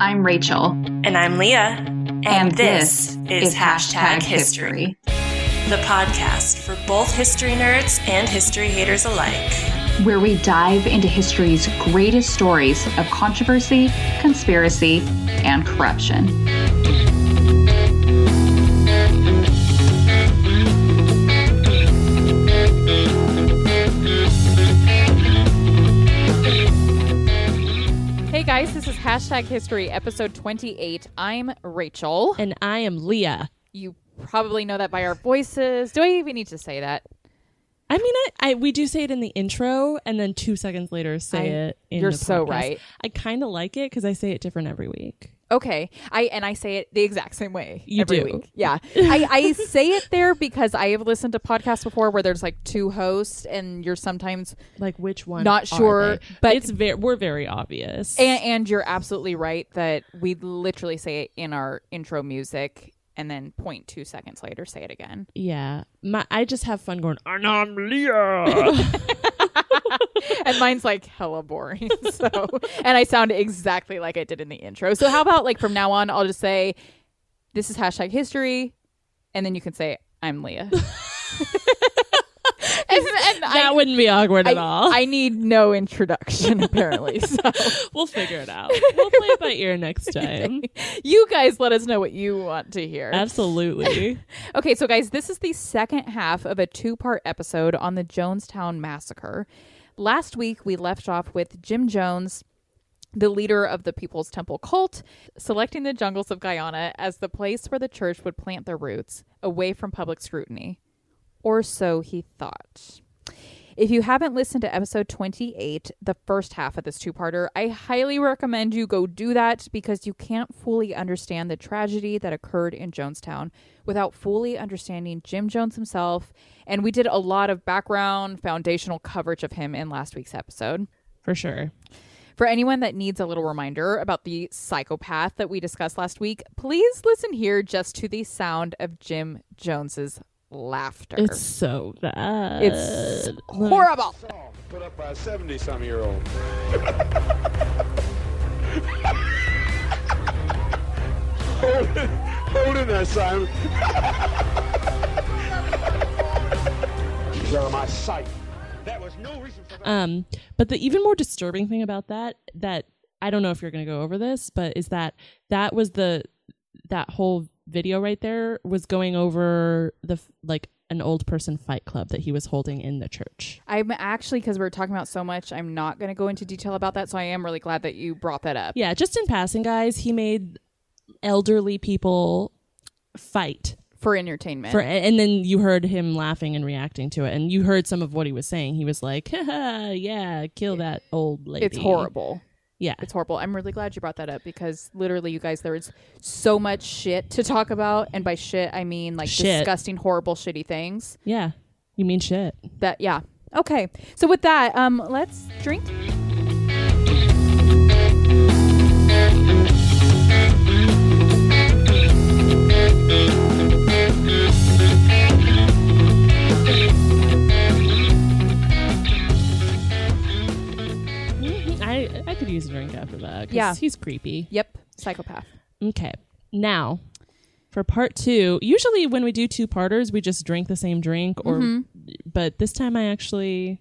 I'm Rachel. And I'm Leah. And, And this, is Hashtag History, the podcast for both history nerds and history haters alike. where we dive into history's greatest stories of controversy, conspiracy, and corruption. Hey guys, this is Hashtag History, episode 28. I'm Rachel. And I am Leah. You probably know that by our voices. Do I even need to say that? I mean, I, I we do say it in the intro, and then two seconds later say I- it. In you're so podcast. right. I kind of like it because I say it different every week. Okay. I and I say it the exact same way You every do. week. Yeah. I, I say it there because I have listened to podcasts before where there's like two hosts and you're sometimes Like which one? Not sure, they? but- it's very we're very obvious. and, and you're absolutely right that we literally say it in our intro music and then point two seconds later say it again. yeah, my I just have fun going. And I'm Leah. and mine's like hella boring. So, and I sound exactly like I did in the intro. So, how about like from now on, I'll just say, "This is hashtag history," and then you can say, "I'm Leah." and, that I, wouldn't be awkward I, at all. I need no introduction apparently. So, we'll figure it out. We'll play it by ear next time. you guys let us know what you want to hear. Absolutely. Okay, so guys, this is the second half of a two part episode on the Jonestown Massacre. Last week, we left off with Jim Jones, the leader of the People's Temple cult, selecting the jungles of Guyana as the place where the church would plant their roots, away from public scrutiny. Or so he thought. If you haven't listened to episode 28, the first half of this two parter, I highly recommend you go do that because you can't fully understand the tragedy that occurred in Jonestown without fully understanding Jim Jones himself. And we did a lot of background, foundational coverage of him in last week's episode. For sure. For anyone that needs a little reminder about the psychopath that we discussed last week, please listen here just to the sound of Jim Jones's laughter. It's so bad. It's Let horrible. Put up by a 70 some year old. hold it, hold it there, Simon. You're my sight. That was no reason for that. Um, but the even more disturbing thing about that, that I don't know if you're going to go over this, but is that that was the that whole video right there was going over the like an old person fight club that he was holding in the church. I'm actually because we're talking about so much, I'm not going to go into detail about that. So I am really glad that you brought that up. Yeah, just in passing, guys, he made elderly people fight For entertainment. for, and then you heard him laughing and reacting to it, and you heard some of what he was saying. He was like, Haha, "Yeah, kill that old lady." it's horrible. Yeah, It's horrible. I'm really glad you brought that up because literally, you guys, there is so much shit to talk about, and by shit I mean like Shit. disgusting, horrible, shitty things. yeah. You mean shit? That yeah. Okay. So with that, um, let's drink. Use a drink after that. 'cause Yeah. he's creepy. Yep. Psychopath. Okay, now for part two. Usually when we do two parters, we just drink the same drink, or but this time I actually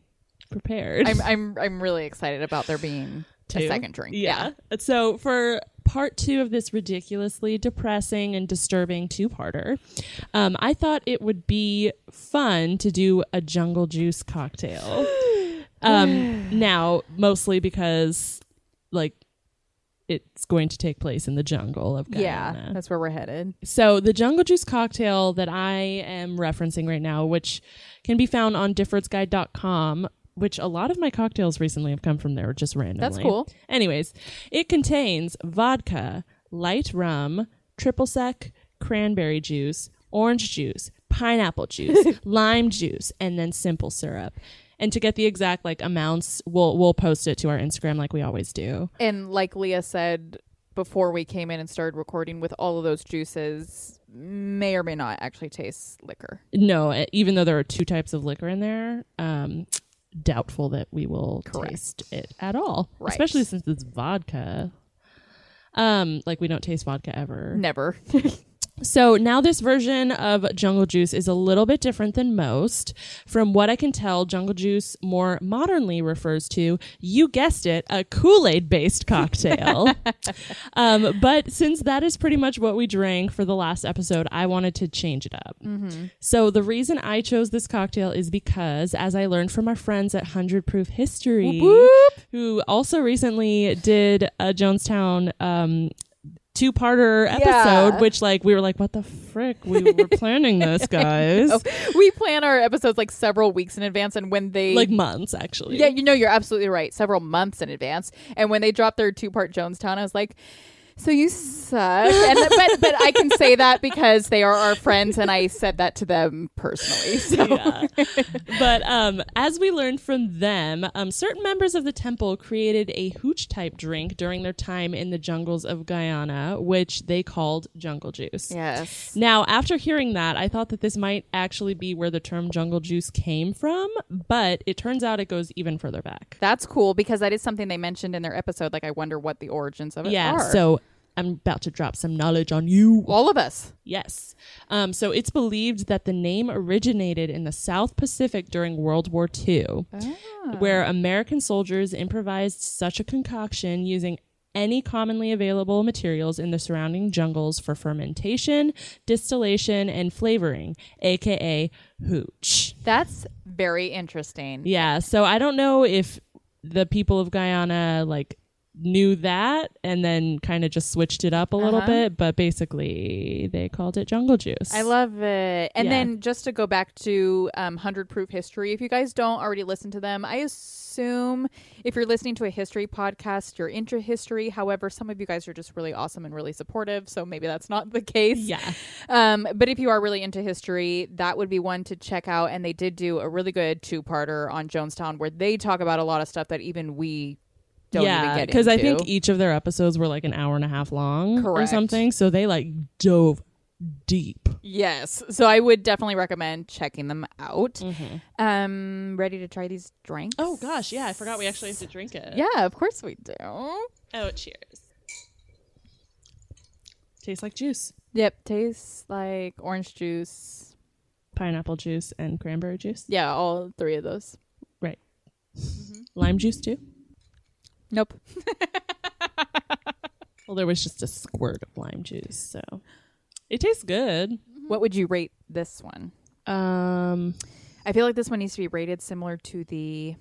prepared. I'm I'm I'm really excited about there being a second drink. Yeah. So for part two of this ridiculously depressing and disturbing two-parter, um, I thought it would be fun to do a jungle juice cocktail. um, now, mostly because, like, it's going to take place in the jungle of Yeah. That's where we're headed. So the jungle juice cocktail that I am referencing right now, which can be found on diffordsguide.com, which a lot of my cocktails recently have come from there just randomly. That's cool. Anyways, it contains vodka, light rum, triple sec, cranberry juice, orange juice, pineapple juice, lime juice, and then simple syrup. And to get the exact like amounts, we'll we'll post it to our Instagram like we always do. And like Leah said before we came in and started recording, with all of those juices, may or may not actually taste liquor. No, even though there are two types of liquor in there, um, doubtful that we will Correct. taste it at all. Right. Especially since it's vodka. Um, like we don't taste vodka ever. Never. So now this version of Jungle Juice is a little bit different than most. From what I can tell, Jungle Juice more modernly refers to, you guessed it, a Kool-Aid based cocktail. um, but since that is pretty much what we drank for the last episode, I wanted to change it up. So the reason I chose this cocktail is because, as I learned from our friends at 100 Proof History, who also recently did a Jonestown um, two-parter episode, Yeah. which like we were like, what the frick? We were planning this, guys. we plan our episodes like several weeks in advance, and when they Like months, actually. Yeah, you know, you're absolutely right. Several months in advance. And when they dropped their two part Jonestown, I was like, so you suck. And, but, but I can say that because they are our friends and I said that to them personally. So. yeah. But um, as we learned from them, um, certain members of the temple created a hooch type drink during their time in the jungles of Guyana, which they called jungle juice. Yes. Now, after hearing that, I thought that this might actually be where the term jungle juice came from, but it turns out it goes even further back. That's cool because that is something they mentioned in their episode. Like, I wonder what the origins of it yeah, are. so I'm about to drop some knowledge on you. all of us. Yes. Um, so it's believed that the name originated in the South Pacific during World War II, where American soldiers improvised such a concoction using any commonly available materials in the surrounding jungles for fermentation, distillation, and flavoring, aka hooch. That's very interesting. Yeah. So I don't know if the people of Guyana like knew that and then kind of just switched it up a little Uh-huh. bit, but basically they called it jungle juice. I love it. And Yeah. then just to go back to um, 100 Proof History, if you guys don't already listen to them, I assume if you're listening to a history podcast, you're into history. However, some of you guys are just really awesome and really supportive. So maybe that's not the case. Yeah. Um, but if you are really into history, that would be one to check out. And they did do a really good two parter on Jonestown where they talk about a lot of stuff that even we don't even yeah, get because I think each of their episodes were like an hour and a half long or Correct. something. So they like dove deep. Yes. So I would definitely recommend checking them out. Mm-hmm. Um, ready to try these drinks? Oh gosh, yeah, I forgot we actually have to drink it. Yeah, of course we do. Oh, cheers. Tastes like juice, Yep, tastes like orange juice. pineapple juice, and cranberry juice. Yeah, all three of those. Right. Lime juice too. Nope. Well, there was just a squirt of lime juice, so it tastes good. What would you rate this one? Um, I feel like this one needs to be rated similar to the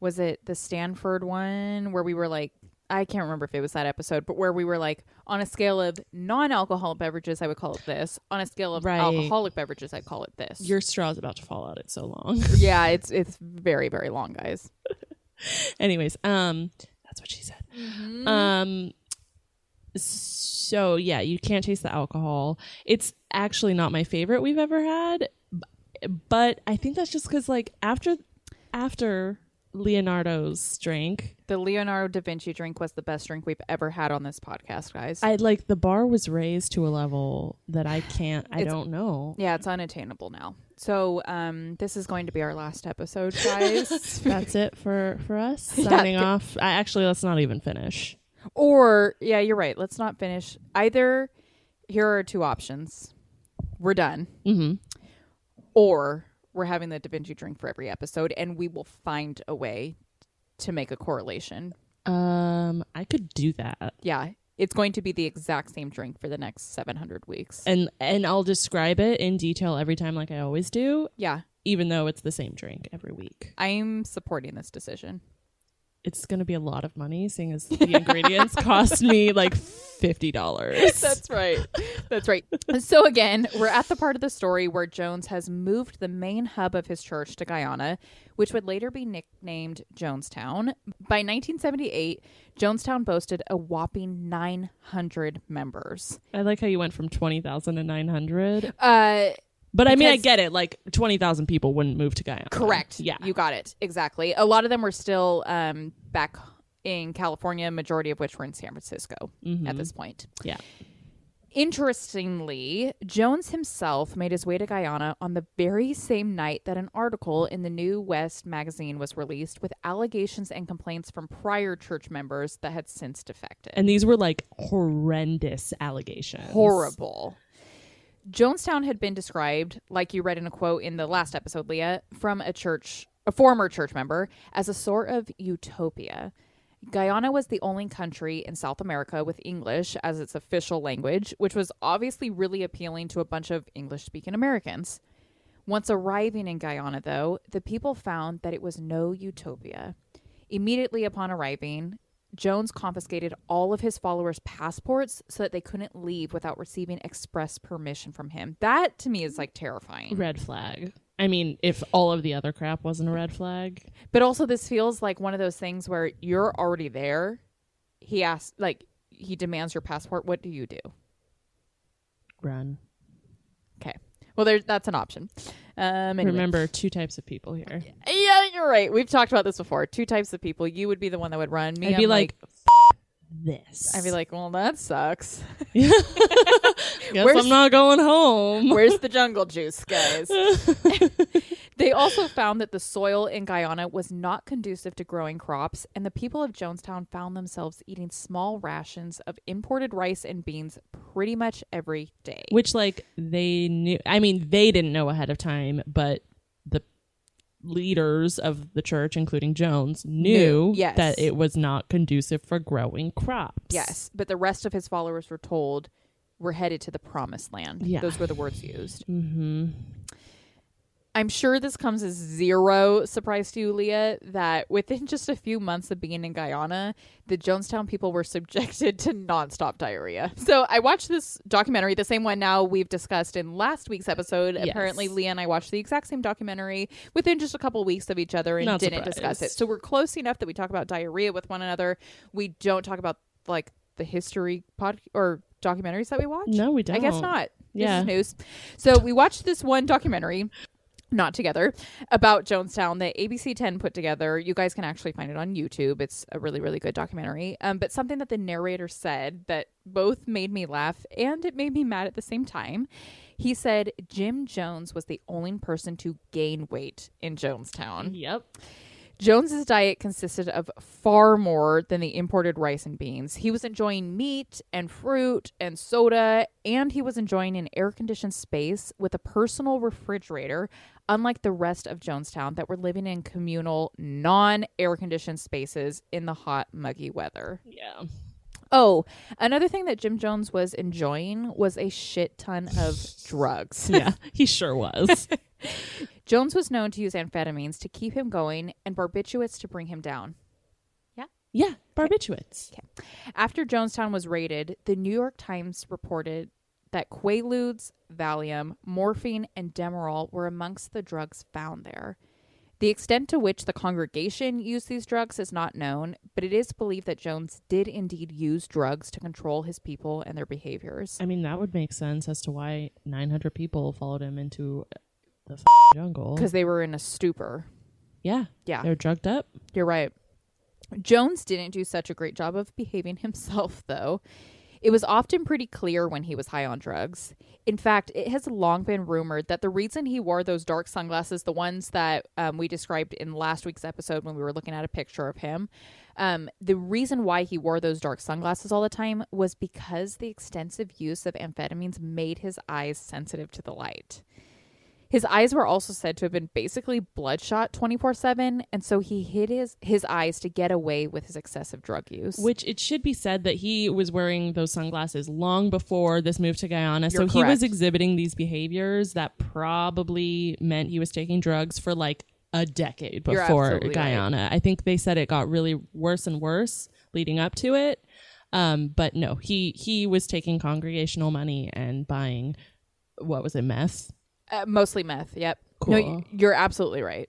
was it the Stanford one where we were like I can't remember if it was that episode, but where we were like on a scale of non-alcoholic beverages, I would call it this. On a scale of Right. alcoholic beverages, I'd call it this. your straw's about to fall out. It's so long. yeah, it's it's very very long, guys. Anyways, um, that's what she said. Um, so yeah, you can't taste the alcohol. It's actually not my favorite we've ever had, but I think that's just because like after after Leonardo's drink, The Leonardo da Vinci drink was the best drink we've ever had on this podcast, guys. I like the bar was raised to a level that I can't. I It's- don't know. yeah, it's unattainable now. So, um, this is going to be our last episode, guys. That's it for for us. Signing off. I actually let's not even finish. or, yeah, you're right. Let's not finish. Either, here are two options. We're done. hmm Or we're having the Da Vinci drink for every episode, and we will find a way to make a correlation. Um, I could do that. Yeah, it's going to be the exact same drink for the next 700 weeks. and and I'll describe it in detail every time, like I always do, yeah, even though it's the same drink every week. I'm supporting this decision. It's going to be a lot of money, seeing as the ingredients cost me like fifty dollars. That's right. That's right. So again, we're at the part of the story where Jones has moved the main hub of his church to Guyana, which would later be nicknamed Jonestown. By 1978, Jonestown boasted a whopping 900 members. I like how you went from twenty thousand to nine hundred, Uh but I mean, I get it. Like twenty thousand people wouldn't move to Guyana. correct. Yeah. You got it. Exactly. A lot of them were still um back in California, majority of which were in San Francisco Mm-hmm. at this point. yeah. Interestingly, Jones himself made his way to Guyana on the very same night that an article in the New West magazine was released with allegations and complaints from prior church members that had since defected. And these were like horrendous allegations. horrible. Jonestown had been described, like you read in a quote in the last episode, Leah, from a church, a former church member, as a sort of utopia. Guyana was the only country in South America with English as its official language, which was obviously really appealing to a bunch of English speaking Americans. Once arriving in Guyana, though, the people found that it was no utopia. Immediately upon arriving, Jones confiscated all of his followers' passports so that they couldn't leave without receiving express permission from him. That to me is like terrifying. Red flag. I mean, if all of the other crap wasn't a red flag. But also, this feels like one of those things where you're already there. He asks, like, he demands your passport. What do you do? Run. Okay. Well, there's that's an option. Um, anyway. Remember, two types of people here. Yeah, you're right. We've talked about this before. Two types of people. You would be the one that would run. Me, I'd I'm be like, this. I'd be like, well, that sucks. Guess Where's- I'm not going home. Where's the jungle juice, guys? they also found that the soil in Guyana was not conducive to growing crops, and the people of Jonestown found themselves eating small rations of imported rice and beans pretty much every day. Which, like, they knew. I mean, they didn't know ahead of time, but the leaders of the church, including Jones, knew Knew, yes. that it was not conducive for growing crops. yes, but the rest of his followers were told we're headed to the promised land. Yeah. Those were the words used. Mm-hmm. I'm sure this comes as zero surprise to you, Leah, that within just a few months of being in Guyana, the Jonestown people were subjected to nonstop diarrhea. So I watched this documentary, the same one now we've discussed in last week's episode. Yes. Apparently, Leah and I watched the exact same documentary within just a couple weeks of each other and Not didn't discuss it. So we're close enough that we talk about diarrhea with one another. We don't talk about like the history pod or documentaries that we watch. No, we don't. I guess not. Yeah. This is news. So we watched this one documentary, not together, about Jonestown that ABC 10 put together. You guys can actually find it on YouTube. It's a really, really good documentary. Um, but something that the narrator said that both made me laugh and it made me mad at the same time. He said Jim Jones was the only person to gain weight in Jonestown. Yep. Jones's diet consisted of far more than the imported rice and beans. He was enjoying meat and fruit and soda, and he was enjoying an air conditioned space with a personal refrigerator, unlike the rest of Jonestown that were living in communal, non air conditioned spaces in the hot, muggy weather. Yeah. Oh, another thing that Jim Jones was enjoying was a shit ton of drugs. Yeah. he sure was. Jones was known to use amphetamines to keep him going and barbiturates to bring him down. yeah. Yeah, barbiturates. After Jonestown was raided, the New York Times reported that Quaaludes, Valium, morphine, and Demerol were amongst the drugs found there. The extent to which the congregation used these drugs is not known, but it is believed that Jones did indeed use drugs to control his people and their behaviors. I mean, that would make sense as to why 900 people followed him into uh, the f- jungle. Because they were in a stupor. yeah. Yeah. They're drugged up. You're right. Jones didn't do such a great job of behaving himself, though. It was often pretty clear when he was high on drugs. In fact, it has long been rumored that the reason he wore those dark sunglasses, the ones that um, we described in last week's episode when we were looking at a picture of him, um, the reason why he wore those dark sunglasses all the time was because the extensive use of amphetamines made his eyes sensitive to the light. His eyes were also said to have been basically bloodshot 24/7 and so he hid his his eyes to get away with his excessive drug use. Which it should be said that he was wearing those sunglasses long before this move to Guyana. so You're he was exhibiting these behaviors that probably meant he was taking drugs for like a decade before absolutely right. Guyana. I think they said it got really worse and worse leading up to it. Um, but no, he he was taking congregational money and buying what was it, meth? Uh, mostly meth. Yep. No, Cool. y- you're absolutely right.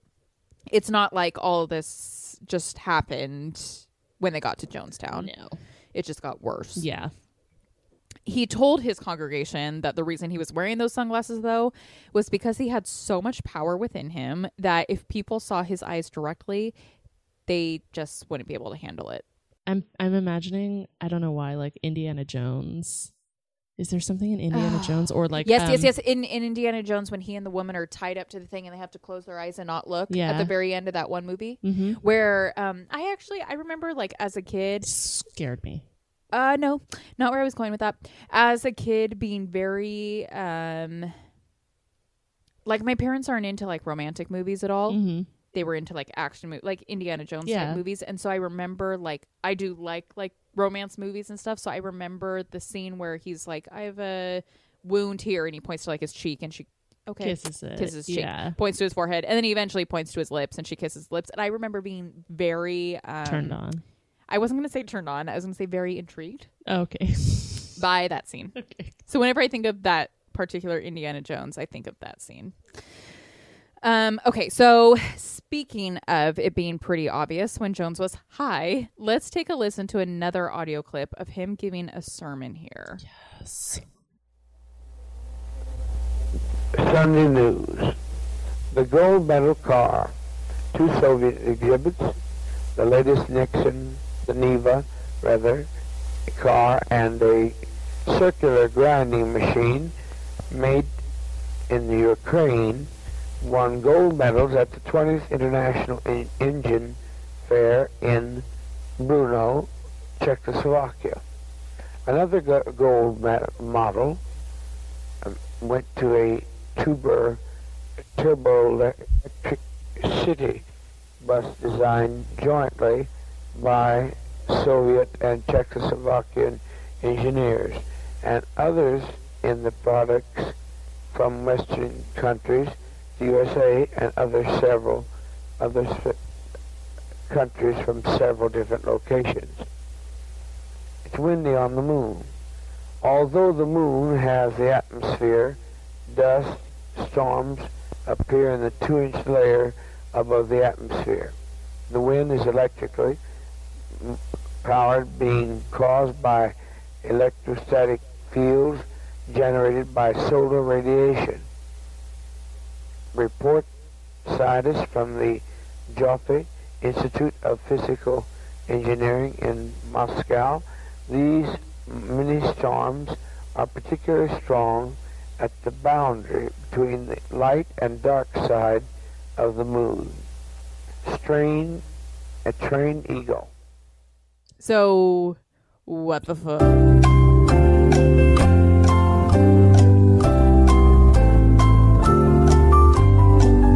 It's not like all this just happened when they got to Jonestown. No. It just got worse. Yeah. He told his congregation that the reason he was wearing those sunglasses, though, was because he had so much power within him that if people saw his eyes directly, they just wouldn't be able to handle it. I'm I'm imagining I don't know why like Indiana Jones Is there something in Indiana Jones or like Yes, yes, um, yes. In in Indiana Jones, when he and the woman are tied up to the thing and they have to close their eyes and not look yeah. at the very end of that one movie, Mhm. where um, I actually I remember like as a kid, scared me. uh, no, not where I was going with that. As a kid, being very um, like my parents aren't into like romantic movies at all. Mhm. They were into like action movies, like Indiana Jones Yeah. movies, and so I remember like I do like like romance movies and stuff. So I remember the scene where he's like, I have a wound here, and he points to like his cheek, and she okay Kisses it. kisses his cheek, Yeah. points to his forehead, and then he eventually points to his lips, and she kisses his lips. And I remember being very um, Turned on. I wasn't going to say turned on. I was going to say very intrigued Okay. by that scene. okay. So whenever I think of that particular Indiana Jones, I think of that scene. Um, okay, so speaking of it being pretty obvious when Jones was high, let's take a listen to another audio clip of him giving a sermon here. Yes. Sunday News. The gold medal car, two Soviet exhibits, the latest Nixon, the Neva, rather, car, and a circular grinding machine made in the Ukraine won gold medals at the 20th International En- Engine Fair in Brno, Czechoslovakia. Another go- gold me- model um, went to a tuber turbo electric city bus designed jointly by Soviet and Czechoslovakian engineers and others in the products from Western countries, the USA and other several other countries from several different locations. It's windy on the moon. Although the moon has the atmosphere, dust storms appear in the two-inch layer above the atmosphere. The wind is electrically powered, being caused by electrostatic fields generated by solar radiation. Report scientists from the Joffe Institute of Physical Engineering in Moscow. These mini storms are particularly strong at the boundary between the light and dark side of the moon. Strain a trained eagle. So, what the fuck?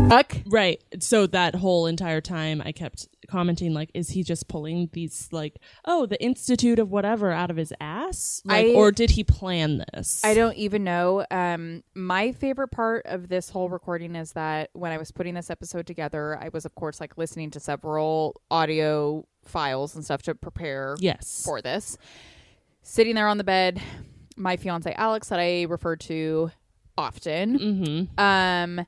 Fuck. Right. So that whole entire time I kept commenting like is he just pulling these like oh the institute of whatever out of his ass like I- or did he plan this? I don't even know. Um, my favorite part of this whole recording is that when I was putting this episode together, I was of course like listening to several audio files and stuff to prepare Yes. for this. Sitting there on the bed, my fiance Alex, that I refer to often, Mhm. um,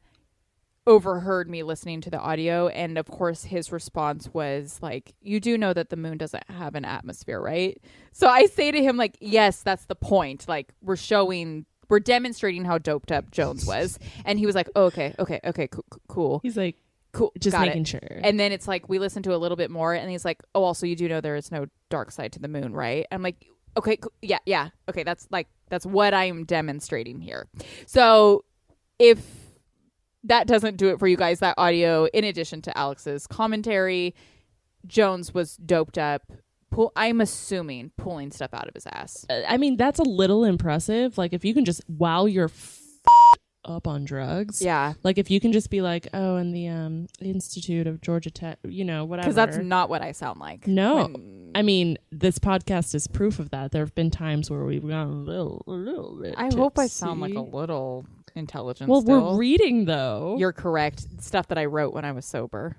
overheard me listening to the audio, and of course his response was like, "You do know that the moon doesn't have an atmosphere, right?" So I say to him like, "Yes, that's the point. Like we're showing." We're demonstrating how doped up Jones was, and he was like, oh, "Okay, okay, okay, coo- coo- cool, He's like cool, just got making it. sure. And then it's like we listen to a little bit more, and he's like, "Oh, also you do know there is no dark side to the moon, right?" I'm like, "Okay, cool. yeah, yeah, okay, that's like that's what I'm demonstrating here." So if that doesn't do it for you guys, that audio, in addition to Alex's commentary, Jones was doped up. Pull, I'm assuming pulling stuff out of his ass. I mean that's a little impressive like if you can just while you're f- up on drugs. Yeah, Like if you can just be like, oh, in the um Institute of Georgia Tech, you know, whatever. because that's not what I sound like. No, when- I mean this podcast is proof of that. There have been times where we've gone a little, a little bit. I hope I sound like a little intelligent. Well, still. we're reading though. You're correct. Stuff that I wrote when I was sober.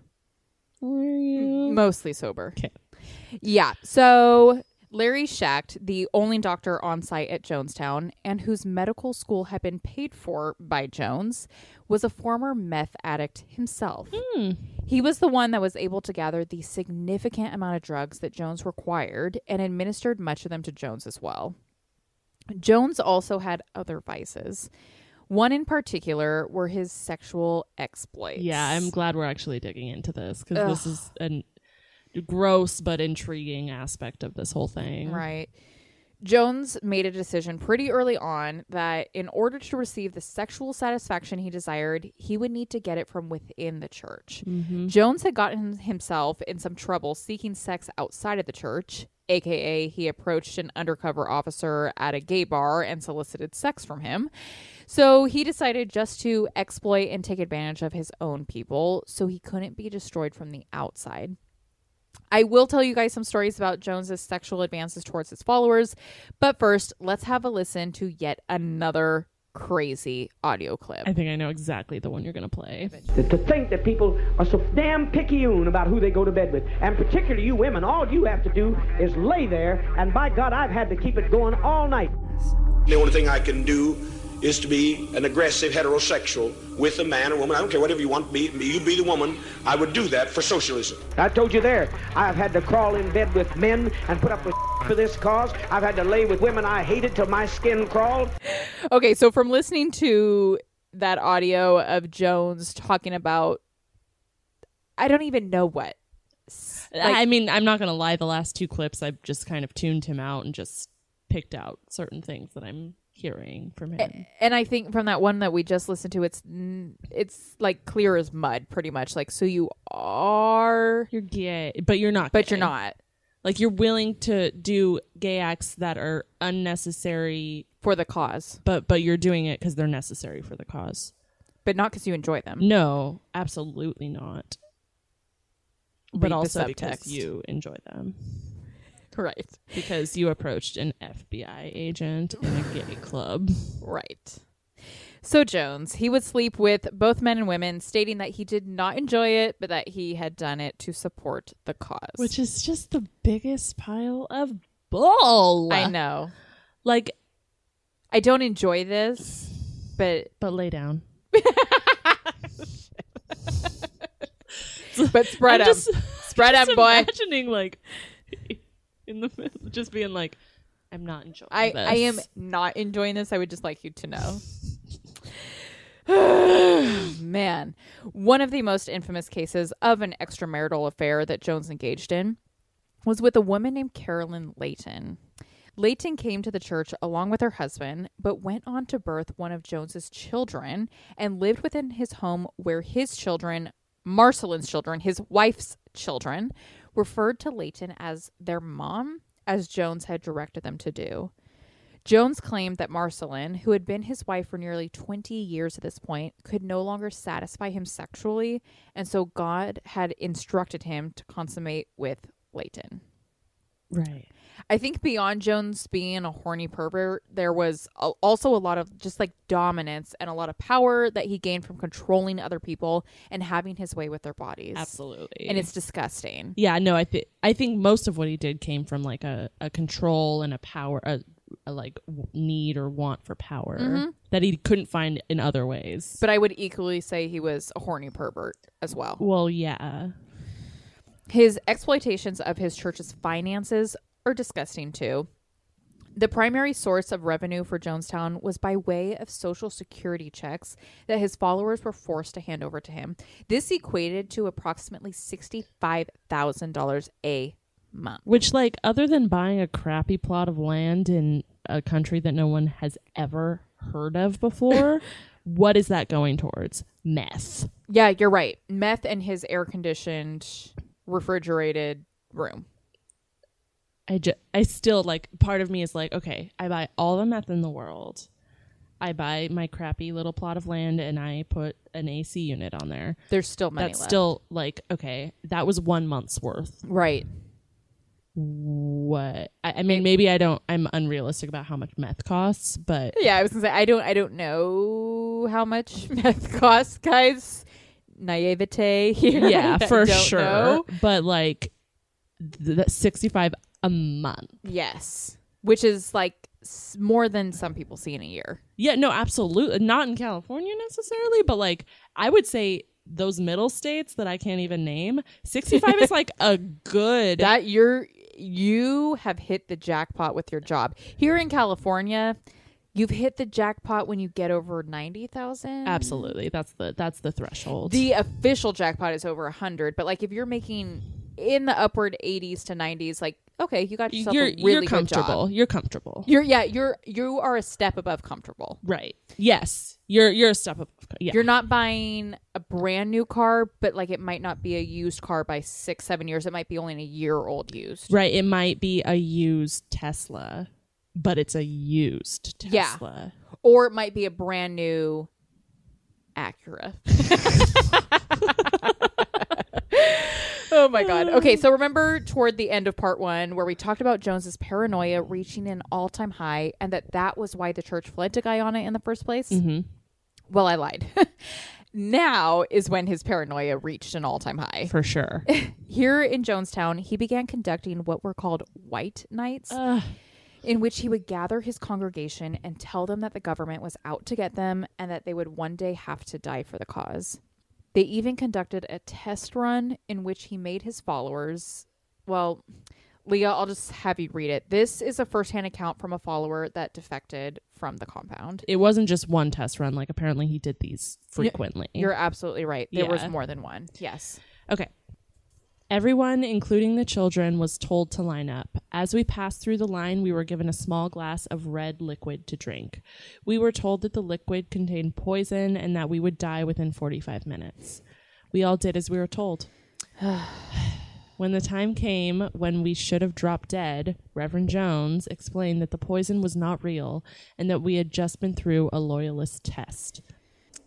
Were you? Mostly sober. Okay. Yeah. So Larry Schacht, the only doctor on site at Jonestown and whose medical school had been paid for by Jones, was a former meth addict himself. Hmm. He was the one that was able to gather the significant amount of drugs that Jones required and administered much of them to Jones as well. Jones also had other vices. One in particular were his sexual exploits. Yeah, I'm glad we're actually digging into this because this is a gross but intriguing aspect of this whole thing. Right. Jones made a decision pretty early on that in order to receive the sexual satisfaction he desired, he would need to get it from within the church. Mm-hmm. Jones had gotten himself in some trouble seeking sex outside of the church, aka he approached an undercover officer at a gay bar and solicited sex from him. So he decided just to exploit and take advantage of his own people so he couldn't be destroyed from the outside. I will tell you guys some stories about Jones's sexual advances towards his followers, but first, let's have a listen to yet another crazy audio clip. I think I know exactly the one you're gonna play. To, to think that people are so damn picayune about who they go to bed with. And particularly you women, all you have to do is lay there, and by God, I've had to keep it going all night. The only thing I can do is to be an aggressive heterosexual with a man or woman. I don't care whatever you want. Be you be the woman. I would do that for socialism. I told you there, I've had to crawl in bed with men and put up with for this cause. I've had to lay with women I hated till my skin crawled. Okay, so from listening to that audio of Jones talking about, I don't even know what. Like- I mean, I'm not gonna lie. The last two clips, I've just kind of tuned him out and just picked out certain things that I'm hearing from him. and I think from that one that we just listened to, it's it's like clear as mud, pretty much. Like, so you are, You're gay, but you're not. but gay. you're not Like you're willing to do gay acts that are unnecessary, for the cause, but but you're doing it because they're necessary for the cause. but not because you enjoy them. No, absolutely not. Read But also because you enjoy them. Right, Because you approached an FBI agent in a gay club. right. So Jones, he would sleep with both men and women, stating that he did not enjoy it, but that he had done it to support the cause. Which is just the biggest pile of bull. I know. Like, I don't enjoy this, but but lay down. but spread them, spread them, boy. Imagining like in the middle, just being like, I'm not enjoying I, this. I am not enjoying this. I would just like you to know. Man, one of the most infamous cases of an extramarital affair that Jones engaged in was with a woman named Carolyn Layton. Layton came to the church along with her husband, but went on to birth one of Jones's children and lived within his home where his children, Marceline's children, his wife's children, referred to Layton as their mom, as Jones had directed them to do. Jones claimed that Marceline, who had been his wife for nearly 20 years at this point, could no longer satisfy him sexually, and so God had instructed him to consummate with Layton. right. I think beyond Jones being a horny pervert, there was a- also a lot of just like dominance and a lot of power that he gained from controlling other people and having his way with their bodies. Absolutely. And it's disgusting. yeah, no, I think I think most of what he did came from like a, a control and a power, a, a like need or want for power mm-hmm. that he couldn't find in other ways. But I would equally say he was a horny pervert as well. well, yeah, His exploitations of his church's finances are disgusting too. The primary source of revenue for Jonestown was by way of social security checks that his followers were forced to hand over to him. This equated to approximately $65,000 a month. which like other than buying a crappy plot of land in a country that no one has ever heard of before, what is that going towards? Meth. Yeah, you're right. Meth and his air conditioned, refrigerated room. I just, I still like part of me is like, okay, I buy all the meth in the world. I buy my crappy little plot of land and I put an AC unit on there. There's still money That's left. still like, okay, that was one month's worth. right. What? I, I mean, maybe I don't, I'm unrealistic about how much meth costs, but Yeah, I was gonna say I don't I don't know how much meth costs, guys. Naivete here. yeah, for don't sure. know. But like, th- that 65 a month. Yes, which is like s- more than some people see in a year. Yeah, no, absolutely. Not in California necessarily, but like, I would say those middle states that I can't even name, 65 is like a good. That you're you have hit the jackpot with your job here in California. You've hit the jackpot when you get over ninety thousand. absolutely. That's the that's the threshold. The official jackpot is over a hundred, but like if you're making in the upward eighties to nineties, like okay, you got yourself you're a really you're good comfortable. job. You're comfortable. You're yeah, you're you are a step above comfortable. right. Yes. You're you're a step above. Yeah. You're not buying a brand new car, but like it might not be a used car by six, seven years. It might be only a year old used. right. It might be a used Tesla, but it's a used Tesla. Yeah. Tesla. Or it might be a brand new Acura. oh my god. Okay, so remember toward the end of part 1 where we talked about Jones's paranoia reaching an all-time high and that that was why the church fled to Guyana in the first place? Mm-hmm. Well, I lied. now is when his paranoia reached an all-time high. For sure. Here in Jonestown, he began conducting what were called white nights, Ugh. in which he would gather his congregation and tell them that the government was out to get them and that they would one day have to die for the cause. They even conducted a test run in which he made his followers. Well, Leah, I'll just have you read it. This is a firsthand account from a follower that defected from the compound. it wasn't just one test run. Like apparently he did these frequently. You're absolutely right. There was more than one. Yes. Okay. Everyone, including the children, was told to line up. As we passed through the line, we were given a small glass of red liquid to drink. We were told that the liquid contained poison and that we would die within 45 minutes. We all did as we were told. when the time came when we should have dropped dead, Reverend Jones explained that the poison was not real and that we had just been through a loyalist test.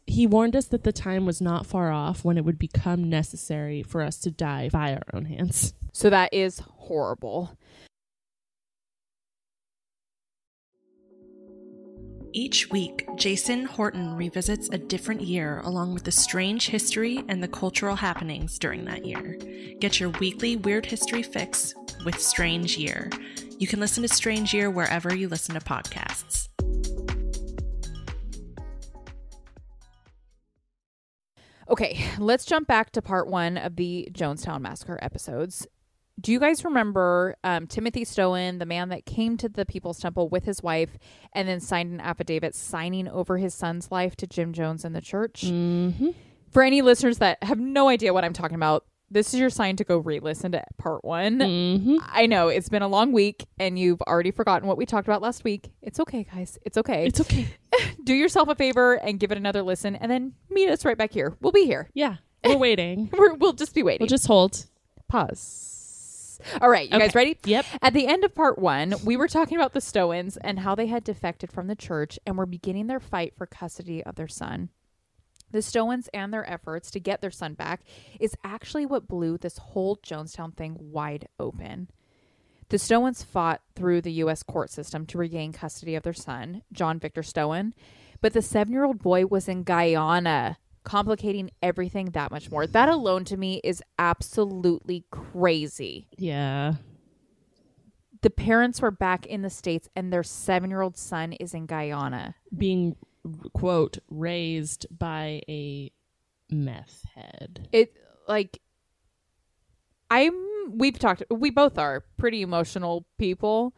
He warned us that the time was not far off when it would become necessary for us to die by our own hands. So that is horrible. Each week, Jason Horton revisits a different year along with the strange history and the cultural happenings during that year. Get your weekly Weird History fix with Strange Year. You can listen to Strange Year wherever you listen to podcasts. Okay, let's jump back to part one of the Jonestown Massacre episodes. Do you guys remember um, Timothy Stoen, the man that came to the People's Temple with his wife and then signed an affidavit signing over his son's life to Jim Jones and the church? Mm-hmm. For any listeners that have no idea what I'm talking about, this is your sign to go re listen to part one. Mm-hmm. I know it's been a long week and you've already forgotten what we talked about last week. It's okay, guys. It's okay. It's okay. Do yourself a favor and give it another listen and then meet us right back here. We'll be here. Yeah, we're waiting. We're, we'll just be waiting. We'll just hold. pause. All right, you guys ready? Yep. At the end of part one, we were talking about the Stoens and how they had defected from the church and were beginning their fight for custody of their son. The Stoens and their efforts to get their son back is actually what blew this whole Jonestown thing wide open. The Stoens fought through the U.S. court system to regain custody of their son, John Victor Stoen, but the seven year old boy was in Guyana, complicating everything that much more. That alone to me is absolutely crazy. Yeah. The parents were back in the States and their seven year old son is in Guyana. Being, quote, raised by a meth head. It, like, I'm, we've talked, we both are pretty emotional people.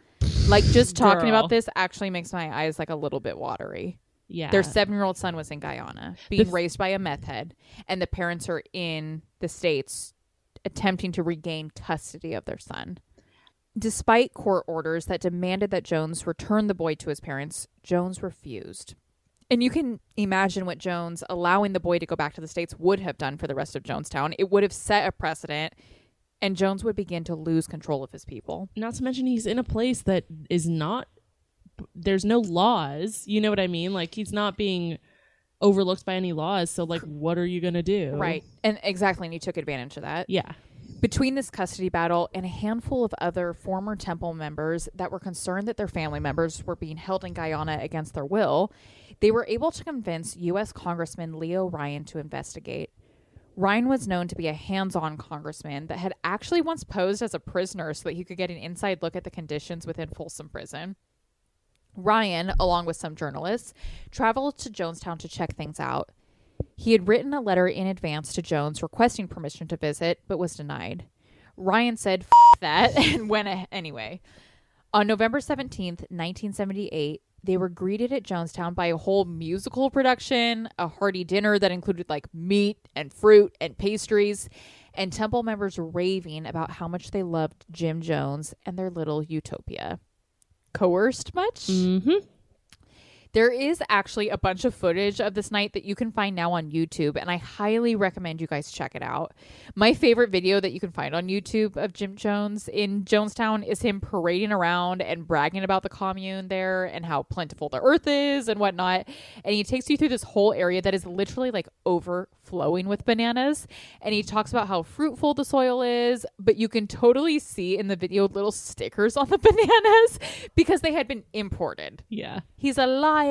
Like, just talking Girl. about this actually makes my eyes like a little bit watery. Yeah. Their seven year old son was in Guyana, being f- raised by a meth head, and the parents are in the States attempting to regain custody of their son. Despite court orders that demanded that Jones return the boy to his parents, Jones refused. And you can imagine what Jones allowing the boy to go back to the States would have done for the rest of Jonestown. It would have set a precedent, and Jones would begin to lose control of his people. Not to mention he's in a place that is not there's no laws. You know what I mean? Like he's not being overlooked by any laws. So like what are you going to do? Right. And exactly. And he took advantage of that. Yeah. Between this custody battle and a handful of other former temple members that were concerned that their family members were being held in Guyana against their will, they were able to convince U.S. Congressman Leo Ryan to investigate. Ryan was known to be a hands on congressman that had actually once posed as a prisoner so that he could get an inside look at the conditions within Folsom Prison. Ryan, along with some journalists, traveled to Jonestown to check things out. He had written a letter in advance to Jones requesting permission to visit, but was denied. Ryan said, F that, and went a- anyway. On November 17th, 1978, they were greeted at Jonestown by a whole musical production, a hearty dinner that included like meat and fruit and pastries, and Temple members raving about how much they loved Jim Jones and their little utopia. Coerced much? Mm-hmm. There is actually a bunch of footage of this night that you can find now on YouTube, and I highly recommend you guys check it out. My favorite video that you can find on YouTube of Jim Jones in Jonestown is him parading around and bragging about the commune there and how plentiful the earth is and whatnot. And he takes you through this whole area that is literally like overflowing with bananas. And he talks about how fruitful the soil is, but you can totally see in the video little stickers on the bananas because they had been imported. Yeah. He's a liar.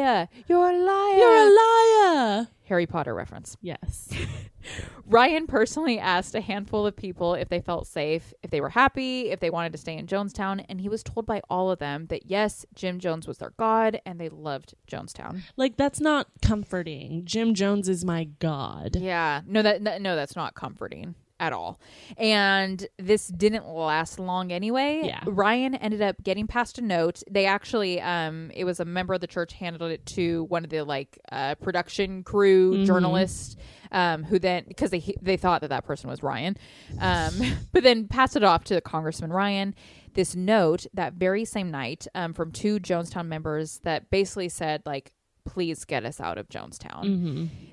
You're a liar. You're a liar. Harry Potter reference. Yes. Ryan personally asked a handful of people if they felt safe, if they were happy, if they wanted to stay in Jonestown, and he was told by all of them that yes, Jim Jones was their god and they loved Jonestown. like that's not comforting. Jim Jones is my god. Yeah, no that no that's not comforting at all. And this didn't last long anyway. Yeah. Ryan ended up getting past a note. They actually um it was a member of the church handled it to one of the like uh production crew journalists um who then because they they thought that that person was Ryan. Um but then passed it off to the Congressman Ryan this note that very same night um, from two Jonestown members that basically said like please get us out of Jonestown.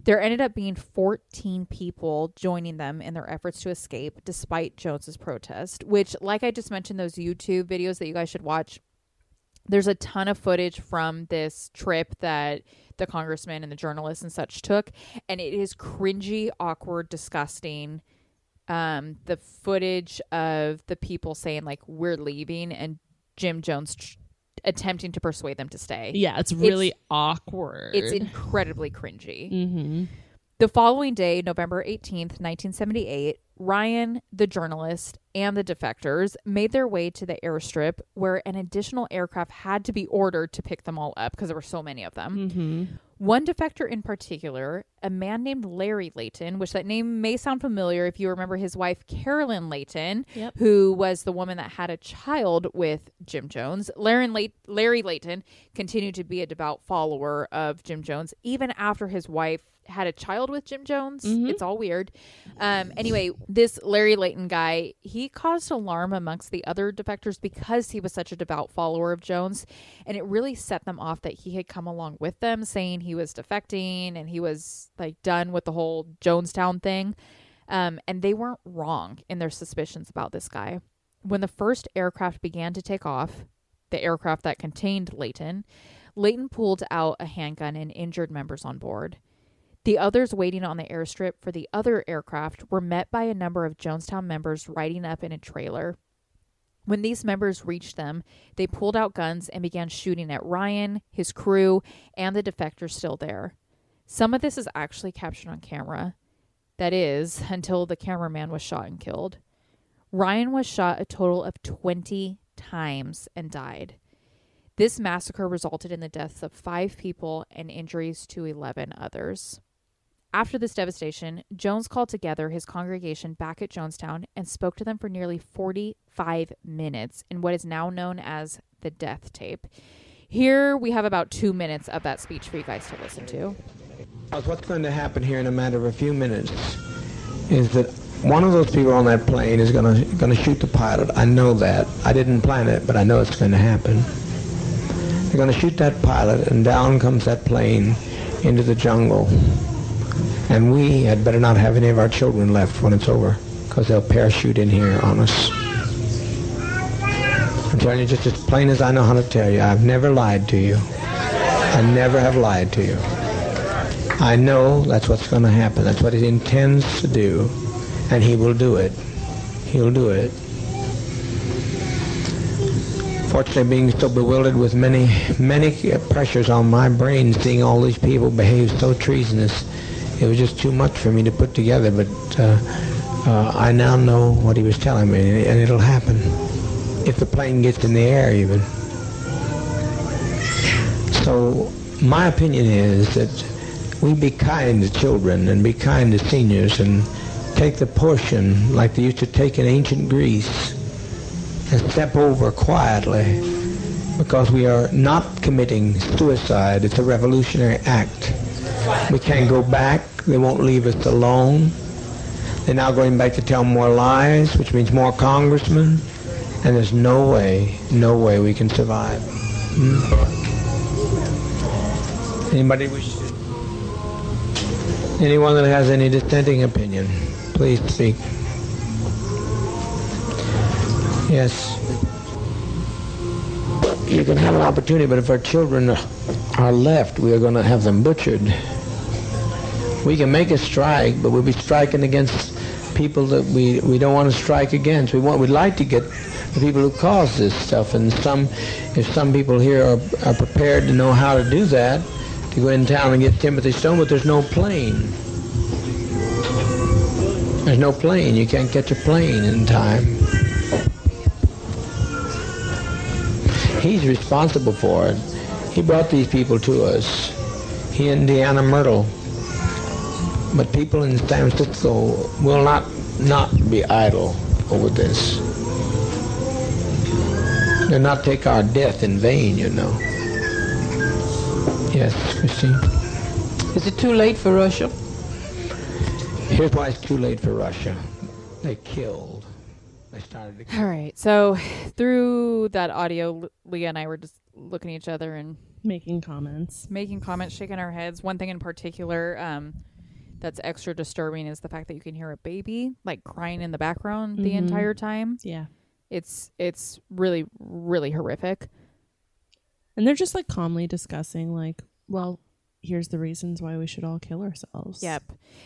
There ended up being 14 people joining them in their efforts to escape despite Jones's protest, which like I just mentioned those YouTube videos that you guys should watch there's a ton of footage from this trip that the congressman and the journalists and such took and it is cringy awkward disgusting um the footage of the people saying like we're leaving and jim jones attempting to persuade them to stay Yeah, it's really awkward. it's incredibly cringy mm-hmm. the following day, November 18th, 1978, Ryan, the journalist, and the defectors made their way to the airstrip where an additional aircraft had to be ordered to pick them all up because there were so many of them. Mm-hmm. One defector in particular, a man named Larry Layton, which that name may sound familiar if you remember his wife, Carolyn Layton, Yep. who was the woman that had a child with Jim Jones. Larry, Lay- Larry Layton continued to be a devout follower of Jim Jones even after his wife had a child with Jim Jones. It's all weird. Um, anyway, this Larry Layton guy, he caused alarm amongst the other defectors because he was such a devout follower of Jones. And it really set them off that he had come along with them saying he was defecting and he was like done with the whole Jonestown thing. Um, and they weren't wrong in their suspicions about this guy. When the first aircraft began to take off, the aircraft that contained Layton, Layton pulled out a handgun and injured members on board. The others waiting on the airstrip for the other aircraft were met by a number of Jonestown members riding up in a trailer. When these members reached them, they pulled out guns and began shooting at Ryan, his crew, and the defectors still there. Some of this is actually captured on camera. That is, until the cameraman was shot and killed. Ryan was shot a total of 20 times and died. This massacre resulted in the deaths of five people and injuries to 11 others. After this devastation, Jones called together his congregation back at Jonestown and spoke to them for nearly 45 minutes in what is now known as the death tape. Here we have about two minutes of that speech for you guys to listen to. What's going to happen here in a matter of a few minutes is that one of those people on that plane is going to shoot the pilot. I know that. I didn't plan it, but I know it's going to happen. They're going to shoot that pilot, and down comes that plane into the jungle. And we had better not have any of our children left when it's over, because they'll parachute in here on us. I'm telling you just as plain as I know how to tell you. I've never lied to you. I never have lied to you. I know that's what's going to happen. That's what he intends to do, and he will do it. He'll do it. Fortunately, being so bewildered with many, many pressures on my brain, seeing all these people behave so treasonous, it was just too much for me to put together. But uh, uh, I now know what he was telling me, and it'll happen if the plane gets in the air, even. So my opinion is that we be kind to children and be kind to seniors and take the portion like they used to take in ancient Greece and step over quietly because we are not committing suicide. It's a revolutionary act. We can't go back. They won't leave us alone. They're now going back to tell more lies, which means more congressmen, and there's no way, no way we can survive. Hmm? Anybody wish to? Anyone that has any dissenting opinion, please speak. Yes. You can have an opportunity, but if our children are left, we are going to have them butchered. We can make a strike, but we'll be striking against people that we, we don't want to strike against. We want we'd like to get the people who cause this stuff, and some if some people here are, are prepared to know how to do that, to go in town and get Timothy Stoen, but there's no plane. There's no plane. You can't catch a plane in time. He's responsible for it. He brought these people to us. He and Deanna Mertle. But people in San Francisco will not not be idle over this. They'll not take our death in vain, you know. Yes, Christine. Is it too late for Russia? Here's why it's too late for Russia. They killed. They started to. All right. So through that audio, Leah and I were just looking at each other and Making comments. making comments, shaking our heads. One thing in particular um, that's extra disturbing is the fact that you can hear a baby like crying in the background the Mhm. entire time. Yeah. It's it's really really horrific. And they're just like calmly discussing, like, well, here's the reasons why we should all kill ourselves. Yep.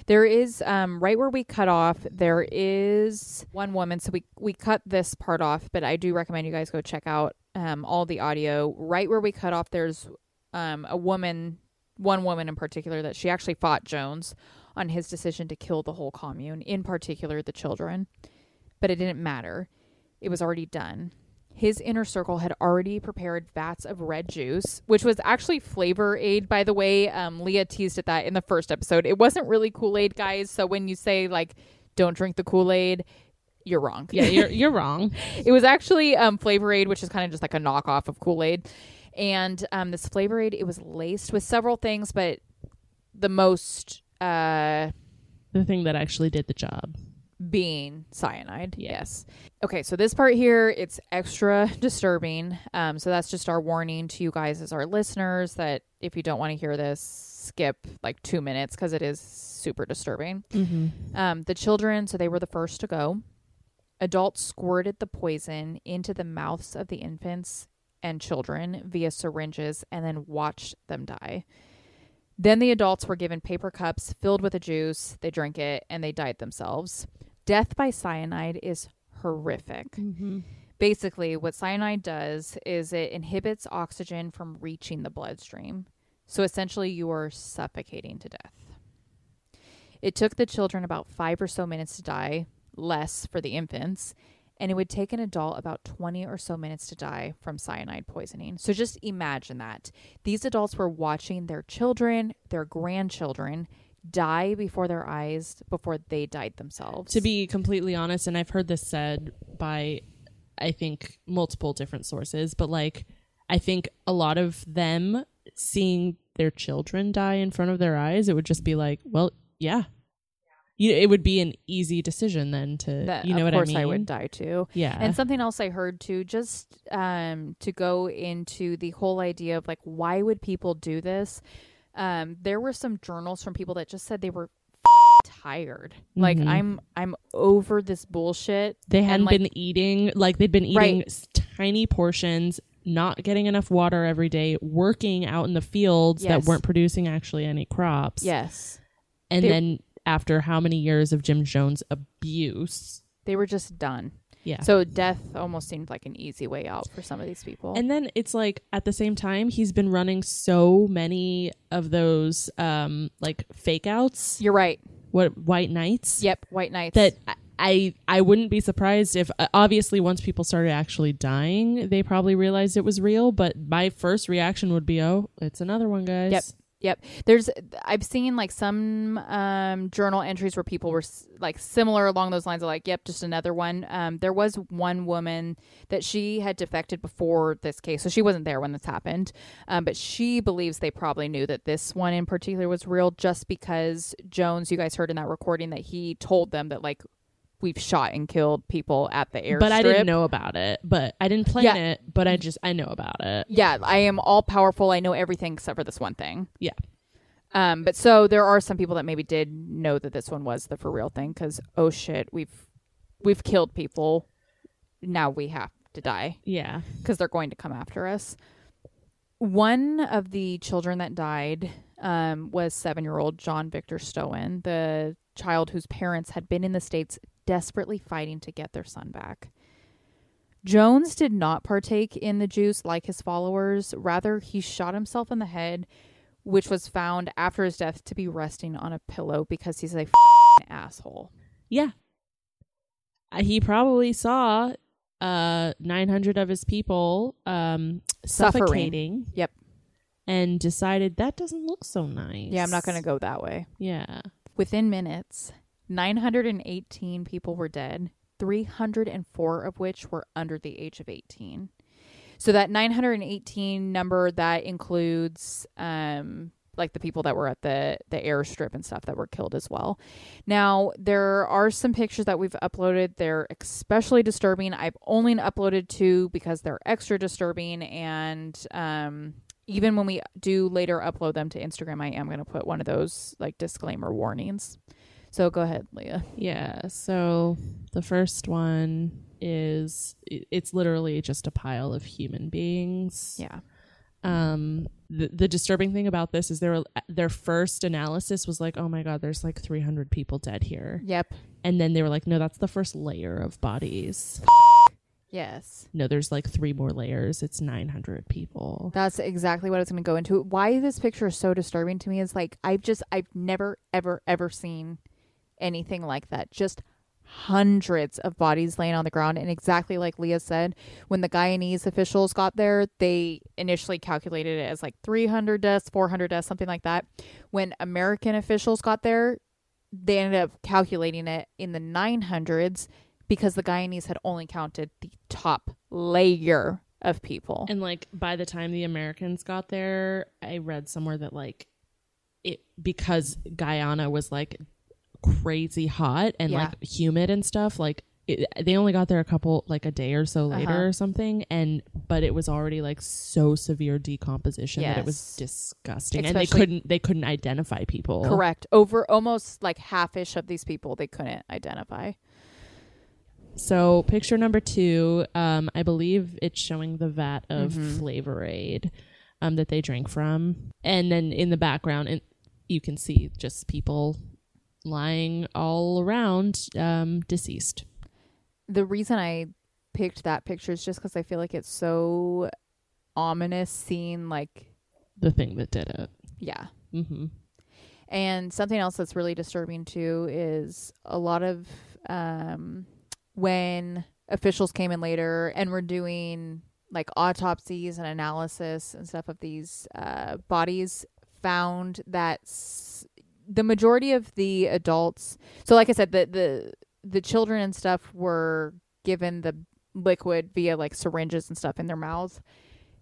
There is um right where we cut off, there is one woman. So we we cut this part off, but I do recommend you guys go check out um all the audio. Right where we cut off, there's um a woman one woman in particular that she actually fought Jones on his decision to kill the whole commune, in particular the children. But it didn't matter. It was already done. His inner circle had already prepared vats of red juice, which was actually flavor aid, by the way. Um, Leah teased at that in the first episode. It wasn't really Kool Aid, guys. So when you say, like, don't drink the Kool Aid, you're wrong. Yeah, you're you're wrong. it was actually um, Flavor Aid, which is kind of just like a knockoff of Kool Aid. And um, this Flavor Aid, it was laced with several things, but the most uh, The thing that actually did the job. Being cyanide. Yeah. Yes. Okay, so this part here, it's extra disturbing. Um, so that's just our warning to you guys as our listeners that if you don't want to hear this, skip like two minutes because it is super disturbing. Mm-hmm. Um, the children, so they were the first to go. Adults squirted the poison into the mouths of the infants and children via syringes and then watched them die. Then the adults were given paper cups filled with the juice. They drank it and they died themselves. Death by cyanide is horrific. Mm-hmm. Basically, what cyanide does is it inhibits oxygen from reaching the bloodstream. So essentially, you are suffocating to death. It took the children about five or so minutes to die, less for the infants, and it would take an adult about 20 or so minutes to die from cyanide poisoning. So just imagine that. These adults were watching their children, their grandchildren, die before their eyes before they died themselves. To be completely honest, and I've heard this said by, I think, multiple different sources, but like, I think a lot of them seeing their children die in front of their eyes, it would just be like, well, yeah. You, it would be an easy decision then to, that, you know what I mean? I would die too. Yeah. And something else I heard too, just um, to go into the whole idea of like, why would people do this? Um, there were some journals from people that just said they were tired. Like, Mhm. I'm I'm over this bullshit. they hadn't like- been eating like they'd been eating Right. tiny portions not getting enough water every day working out in the fields Yes. that weren't producing actually any crops Yes, and They- then after how many years of jim jones abuse they were just done. Yeah So death almost seemed like an easy way out for some of these people. and then it's like at the same time he's been running so many of those um like fake outs You're right. what white knights Yep, White Knights. that I I wouldn't be surprised if uh, obviously once people started actually dying, they probably realized it was real. But my first reaction would be, oh, it's another one, guys. Yep. Yep. There's I've seen like some um journal entries where people were s- like similar along those lines of like, yep, just another one. Um there was one woman that she had defected before this case. So she wasn't there when this happened. Um but she believes they probably knew that this one in particular was real just because Jones, you guys heard in that recording that he told them that like we've shot and killed people at the airstrip. But I didn't know about it. But I didn't plan Yeah. it. But I just I know about it. Yeah, I am all powerful. I know everything except for this one thing. Yeah. Um, but so there are some people that maybe did know that this one was the for real thing because oh shit, we've we've killed people. Now we have to die Yeah. because they're going to come after us. One of the children that died um, was seven year old John Victor Stoen, the child whose parents had been in the States desperately fighting to get their son back. Jones did not partake in the juice like his followers. Rather, he shot himself in the head, which was found after his death to be resting on a pillow because he's a f***ing asshole. Yeah. Uh, He probably saw uh 900 of his people um Suffering. suffocating Yep. and decided that doesn't look so nice. Yeah, I'm not going to go that way. Yeah. Within minutes, 918 people were dead, 304 of which were under the age of 18. So that 918 number that includes um like the people that were at the the airstrip and stuff that were killed as well. Now, there are some pictures that we've uploaded. They're especially disturbing. I've only uploaded two because they're extra disturbing and um even when we do later upload them to Instagram, I am going to put one of those like disclaimer warnings. So go ahead, Leah. Yeah. So the first one is it's literally just a pile of human beings. Yeah. Um the, the disturbing thing about this is their their first analysis was like, "Oh my god, there's like 300 people dead here." Yep. And then they were like, "No, that's the first layer of bodies." Yes. No, there's like three more layers. It's 900 people. That's exactly what I was going to go into. Why this picture is so disturbing to me is like I've just I've never ever ever seen anything like that. Just hundreds of bodies laying on the ground and exactly like Leah said, when the Guyanese officials got there, they initially calculated it as like 300 deaths, 400 deaths, something like that. When American officials got there, they ended up calculating it in the 900s because the Guyanese had only counted the top layer of people. And like by the time the Americans got there, I read somewhere that like it because Guyana was like crazy hot and Yeah. like humid and stuff, like it, they only got there a couple like a day or so later Uh-huh. or something and but it was already like so severe decomposition that it was Yes. disgusting and they Especially- couldn't they couldn't identify people Correct. Over almost like half ish of these people they couldn't identify. So picture number two, um, I believe it's showing the vat of Mhm. Flavor Aid um, that they drink from, and then in the background, and you can see just people lying all around, um, deceased. The reason I picked that picture is just because I feel like it's so ominous seeing like The thing that did it. yeah. hmm And something else that's really disturbing too is a lot of um, when officials came in later and were doing like autopsies and analysis and stuff of these uh, bodies, found that s- the majority of the adults. So, like I said, the the the children and stuff were given the liquid via like syringes and stuff in their mouths.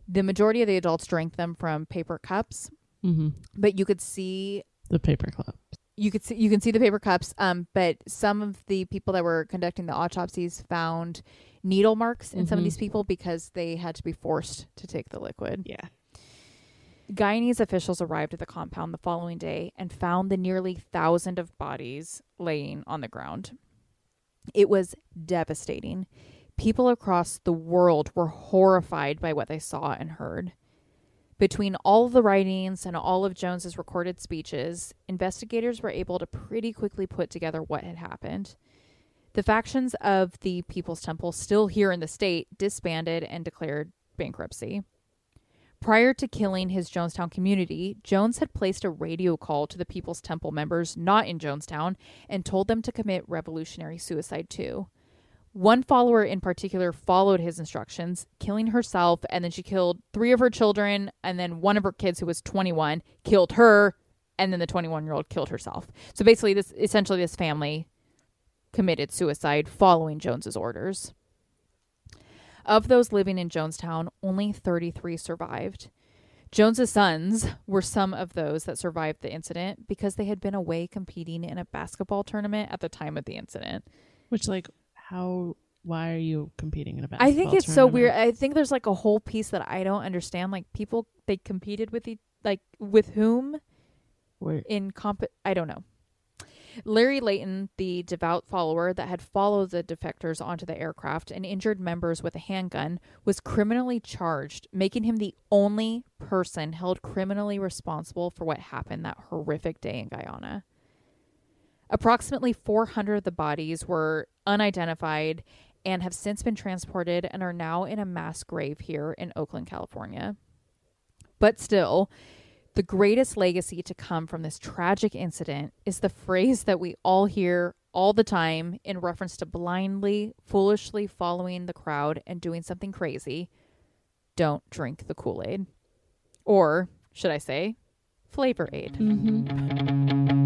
The majority of the adults drank them from paper cups, hmm but you could see The paperclip. you could see you can see the paper cups um but some of the people that were conducting the autopsies found needle marks in some of Mhm. these people because they had to be forced to take the liquid Yeah. Guyanese officials arrived at the compound the following day and found the nearly thousand of bodies laying on the ground it was devastating people across the world were horrified by what they saw and heard between all of the writings and all of Jones's recorded speeches, investigators were able to pretty quickly put together what had happened. The factions of the People's Temple, still here in the state, disbanded and declared bankruptcy. Prior to killing his Jonestown community, Jones had placed a radio call to the People's Temple members not in Jonestown and told them to commit revolutionary suicide too. One follower in particular followed his instructions, killing herself, and then she killed three of her children, and then one of her kids, who was 21, killed her, and then the 21 year old killed herself. So basically, this essentially this family committed suicide following Jones's orders. Of those living in Jonestown, only 33 survived. Jones's sons were some of those that survived the incident because they had been away competing in a basketball tournament at the time of the incident. Which, like, how? Why are you competing in a basketball tournament? I think it's so weird. I think there's like a whole piece that I don't understand. Like people, they competed with each, like with whom Where- in comp. I don't know. Larry Layton, the devout follower that had followed the defectors onto the aircraft and injured members with a handgun, was criminally charged, making him the only person held criminally responsible for what happened that horrific day in Guyana. Approximately 400 of the bodies were unidentified and have since been transported and are now in a mass grave here in Oakland, California. But still, the greatest legacy to come from this tragic incident is the phrase that we all hear all the time in reference to blindly, foolishly following the crowd and doing something crazy. Don't drink the Kool Aid. Or, should I say, Flavor Aid. All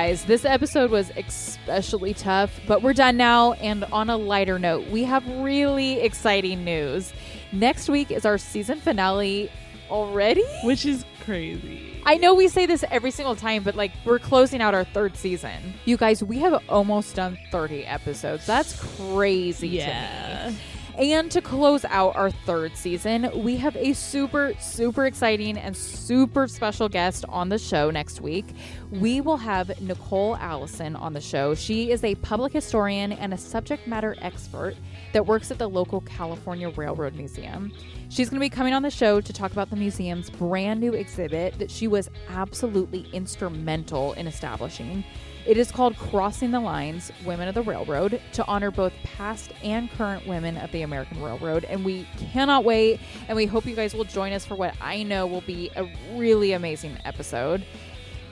guys, this episode was especially tough, but we're done now. And on a lighter note, we have really exciting news. Next week is our season finale already. Which is crazy. I know we say this every single time, but like we're closing out our third season. You guys, we have almost done 30 episodes. That's crazy Yeah. to me. And to close out our third season, we have a super, super exciting and super special guest on the show next week. We will have Nicole Allison on the show. She is a public historian and a subject matter expert that works at the local California Railroad Museum. She's going to be coming on the show to talk about the museum's brand new exhibit that she was absolutely instrumental in establishing. It is called Crossing the Lines Women of the Railroad to honor both past and current women of the American Railroad. And we cannot wait. And we hope you guys will join us for what I know will be a really amazing episode.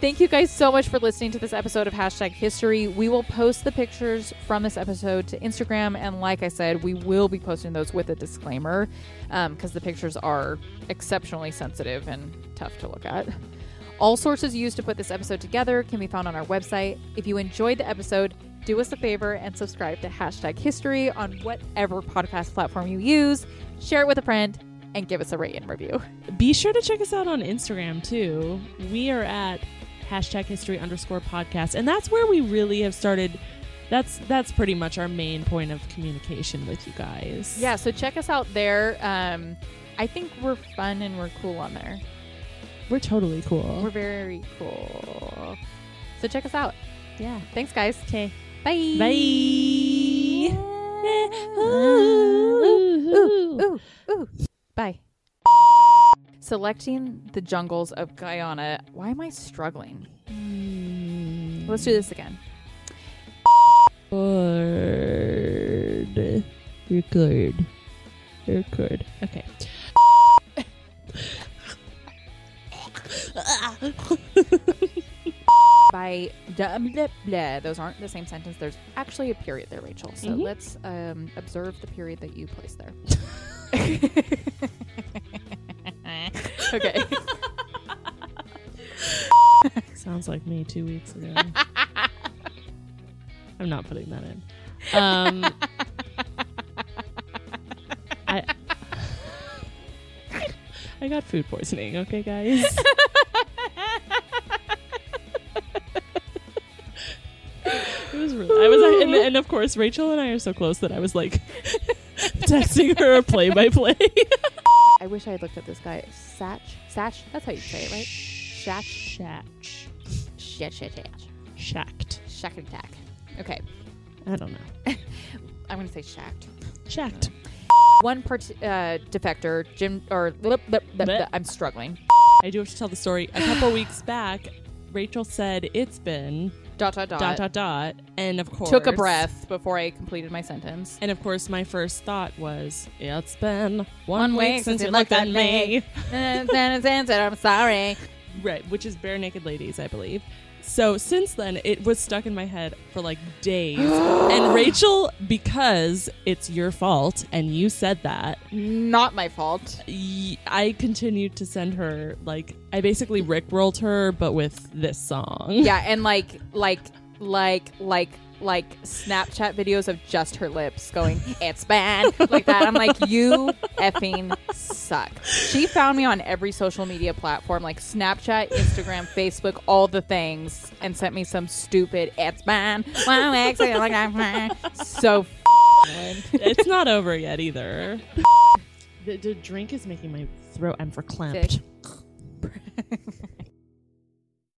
Thank you guys so much for listening to this episode of Hashtag History. We will post the pictures from this episode to Instagram. And like I said, we will be posting those with a disclaimer um, because the pictures are exceptionally sensitive and tough to look at. All sources used to put this episode together can be found on our website. If you enjoyed the episode, do us a favor and subscribe to Hashtag History on whatever podcast platform you use. Share it with a friend and give us a rate and review. Be sure to check us out on Instagram too. We are at hashtag history underscore podcast. And that's where we really have started that's that's pretty much our main point of communication with you guys. Yeah, so check us out there. Um, I think we're fun and we're cool on there. We're totally cool. We're very cool. So check us out. yeah. Thanks, guys. Okay. Bye. Bye. Ooh, ooh, ooh. Bye. Selecting the jungles of Guyana. Why am I struggling? Hmm. Let's do this again. Record. Record. Record. Okay. By blah, blah, blah. Those aren't the same sentence. There's actually a period there, Rachel. So Mhm. let's um, observe the period that you placed there. okay. Sounds like me two weeks ago. I'm not putting that in. Um, I I got food poisoning. Okay, guys. And, and of course, Rachel and I are so close that I was like texting her a play-by-play. I wish I had looked at this guy. Satch? Satch? That's how you say it, right? Shatch? Shatch. Shit, shit, shit. Shacked. Shack attack. Okay. I don't know. I'm going to say shacked. Shacked. One part, uh, defector, Jim, or blip, blip, blip, blip, I'm struggling. I do have to tell the story. A couple weeks back, Rachel said it's been Dot dot dot. dot dot dot. And of course Took a breath before I completed my sentence. And of course, my first thought was, "It's been One one, week week since you looked at me." I'm sorry. right, which is Barenaked Ladies, I believe. So since then, it was stuck in my head for like days. and Rachel, because it's your fault and you said that, Not my fault. y- I continued to send her like I basically rickrolled her, but with this song. Yeah, and like like like like like Snapchat videos of just her lips going, "It's bad," like that. I'm like, you effing suck. She found me on every social media platform, like Snapchat, Instagram, Facebook, all the things, and sent me some stupid "It's bad." Wow, ex- like I'm so. it's not over yet either. the, the drink is making my throat. I'm verklempt. Sick.